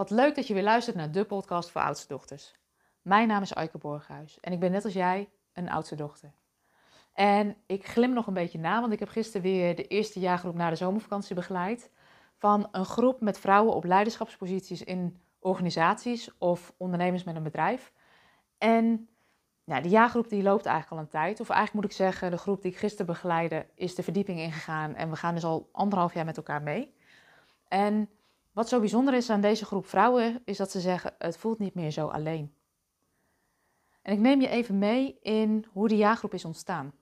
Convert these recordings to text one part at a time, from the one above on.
Wat leuk dat je weer luistert naar de podcast voor oudste dochters. Mijn naam is Aike Borghuis en ik ben net als jij een oudste dochter. En ik glim nog een beetje na, want ik heb gisteren weer de eerste jaargroep na de zomervakantie begeleid. Van een groep met vrouwen op leiderschapsposities in organisaties of ondernemers met een bedrijf. En ja, die jaargroep die loopt eigenlijk al een tijd. Of eigenlijk moet ik zeggen, de groep die ik gisteren begeleide is de verdieping ingegaan. En we gaan dus al anderhalf jaar met elkaar mee. En wat zo bijzonder is aan deze groep vrouwen, is dat ze zeggen: het voelt niet meer zo alleen. En ik neem je even mee in hoe die jaargroep is ontstaan.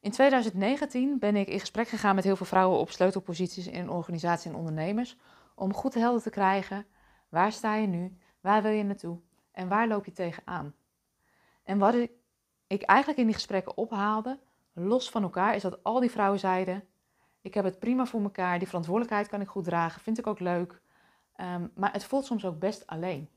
In 2019 ben ik in gesprek gegaan met heel veel vrouwen op sleutelposities in organisaties en ondernemers. Om goed helder te krijgen: waar sta je nu? Waar wil je naartoe? En waar loop je tegenaan? En wat ik eigenlijk in die gesprekken ophaalde, los van elkaar, is dat al die vrouwen zeiden: ik heb het prima voor elkaar. Die verantwoordelijkheid kan ik goed dragen. Vind ik ook leuk. Ehm, maar het voelt soms ook best alleen.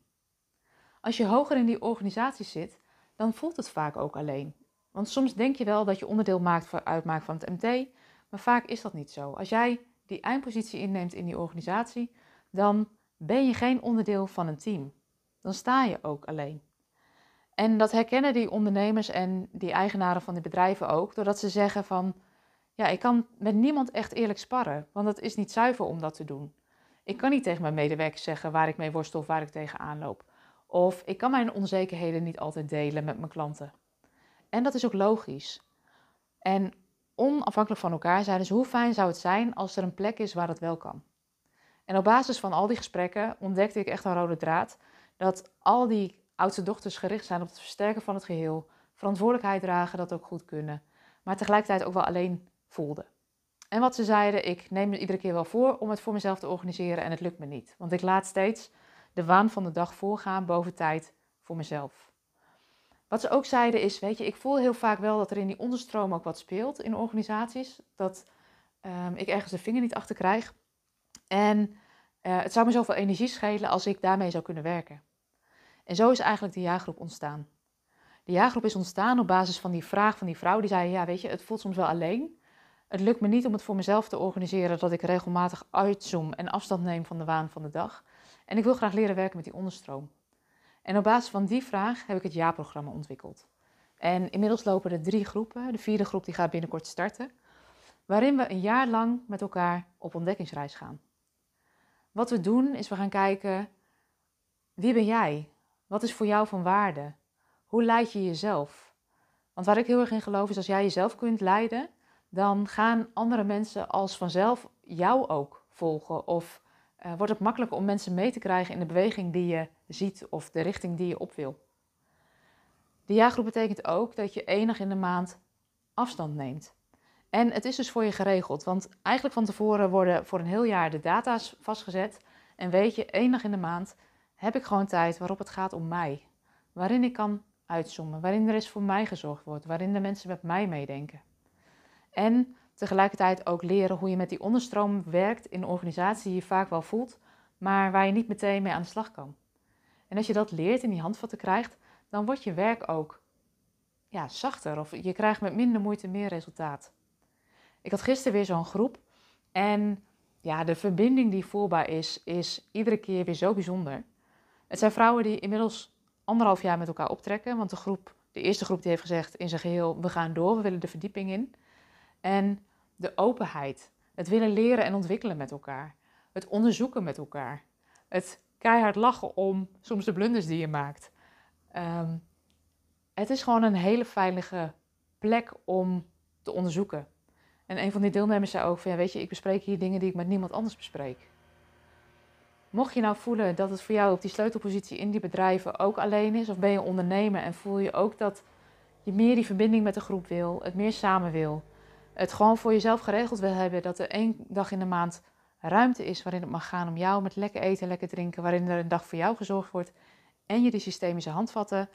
Als je hoger in die organisatie zit, dan voelt het vaak ook alleen. Want soms denk je wel dat je onderdeel maakt, uitmaakt van het MT, maar vaak is dat niet zo. Als jij die eindpositie inneemt in die organisatie, dan ben je geen onderdeel van een team. Dan sta je ook alleen. En dat herkennen die ondernemers en die eigenaren van die bedrijven ook, doordat ze zeggen van ja, ik kan met niemand echt eerlijk sparren, want het is niet zuiver om dat te doen. Ik kan niet tegen mijn medewerkers zeggen waar ik mee worstel of waar ik tegenaan loop. Of ik kan mijn onzekerheden niet altijd delen met mijn klanten. En dat is ook logisch. En onafhankelijk van elkaar zijn, dus hoe fijn zou het zijn als er een plek is waar dat wel kan. En op basis van al die gesprekken ontdekte ik echt een rode draad dat al die oudste dochters gericht zijn op het versterken van het geheel, verantwoordelijkheid dragen, dat ook goed kunnen, maar tegelijkertijd ook wel alleen voelde. En wat ze zeiden, ik neem me iedere keer wel voor om het voor mezelf te organiseren en het lukt me niet. Want ik laat steeds de waan van de dag voorgaan boven tijd voor mezelf. Wat ze ook zeiden is, weet je, ik voel heel vaak wel dat er in die onderstroom ook wat speelt in organisaties. Dat um, ik ergens de vinger niet achter krijg. En uh, het zou me zoveel energie schelen als ik daarmee zou kunnen werken. En zo is eigenlijk de jaargroep ontstaan. De jaargroep is ontstaan op basis van die vraag van die vrouw. Die zei, ja weet je, het voelt soms wel alleen. Het lukt me niet om het voor mezelf te organiseren dat ik regelmatig uitzoom en afstand neem van de waan van de dag. En ik wil graag leren werken met die onderstroom. En op basis van die vraag heb ik het jaarprogramma ontwikkeld. En inmiddels lopen er drie groepen. De vierde groep die gaat binnenkort starten. Waarin we een jaar lang met elkaar op ontdekkingsreis gaan. Wat we doen is we gaan kijken, wie ben jij? Wat is voor jou van waarde? Hoe leid je jezelf? Want waar ik heel erg in geloof is als jij jezelf kunt leiden, dan gaan andere mensen als vanzelf jou ook volgen. Of uh, wordt het makkelijker om mensen mee te krijgen in de beweging die je ziet of de richting die je op wil. De jaargroep betekent ook dat je enig in de maand afstand neemt. En het is dus voor je geregeld, want eigenlijk van tevoren worden voor een heel jaar de data's vastgezet. En weet je, enig in de maand heb ik gewoon tijd waarop het gaat om mij. Waarin ik kan uitzoomen, waarin er is voor mij gezorgd wordt, waarin de mensen met mij meedenken. En tegelijkertijd ook leren hoe je met die onderstroom werkt in een organisatie die je vaak wel voelt, maar waar je niet meteen mee aan de slag kan. En als je dat leert en die handvatten krijgt, dan wordt je werk ook ja, zachter of je krijgt met minder moeite meer resultaat. Ik had gisteren weer zo'n groep en ja, de verbinding die voelbaar is, is iedere keer weer zo bijzonder. Het zijn vrouwen die inmiddels anderhalf jaar met elkaar optrekken, want de groep, de eerste groep die heeft gezegd in zijn geheel, we gaan door, we willen de verdieping in. En de openheid. Het willen leren en ontwikkelen met elkaar. Het onderzoeken met elkaar. Het keihard lachen om soms de blunders die je maakt. Ehm, het is gewoon een hele veilige plek om te onderzoeken. En een van die deelnemers zei ook van, ja, weet je, ik bespreek hier dingen die ik met niemand anders bespreek. Mocht je nou voelen dat het voor jou op die sleutelpositie in die bedrijven ook alleen is, of ben je ondernemer en voel je ook dat je meer die verbinding met de groep wil, het meer samen wil, het gewoon voor jezelf geregeld wil hebben. Dat er één dag in de maand ruimte is waarin het mag gaan om jou met lekker eten, lekker drinken. Waarin er een dag voor jou gezorgd wordt. En je die systemische handvatten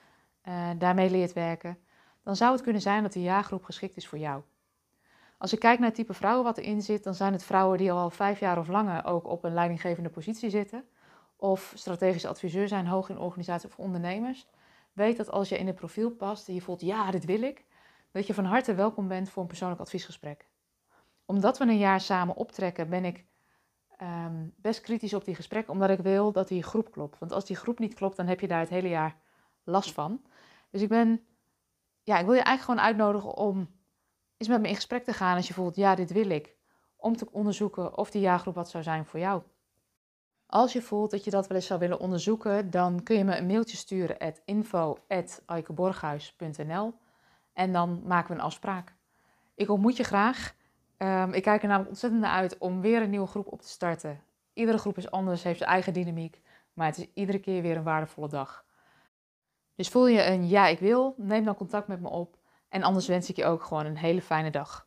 uh, daarmee leert werken. Dan zou het kunnen zijn dat die jaargroep geschikt is voor jou. Als ik kijk naar het type vrouwen wat erin zit, dan zijn het vrouwen die al vijf jaar of langer ook op een leidinggevende positie zitten. Of strategisch adviseur zijn, hoog in organisatie of ondernemers. Weet dat als je in het profiel past en je voelt, ja, dit wil ik, dat je van harte welkom bent voor een persoonlijk adviesgesprek. Omdat we een jaar samen optrekken, ben ik ehm, best kritisch op die gesprekken, omdat ik wil dat die groep klopt. Want als die groep niet klopt, dan heb je daar het hele jaar last van. Dus ik ben, ja, ik wil je eigenlijk gewoon uitnodigen om eens met me in gesprek te gaan als je voelt, ja, dit wil ik. Om te onderzoeken of die jaargroep wat zou zijn voor jou. Als je voelt dat je dat wel eens zou willen onderzoeken, dan kun je me een mailtje sturen at info.aikeborghuis.nl en dan maken we een afspraak. Ik ontmoet je graag. Um, ik kijk er namelijk ontzettend naar uit om weer een nieuwe groep op te starten. Iedere groep is anders, heeft zijn eigen dynamiek, maar het is iedere keer weer een waardevolle dag. Dus voel je een ja, ik wil, neem dan contact met me op. En anders wens ik je ook gewoon een hele fijne dag.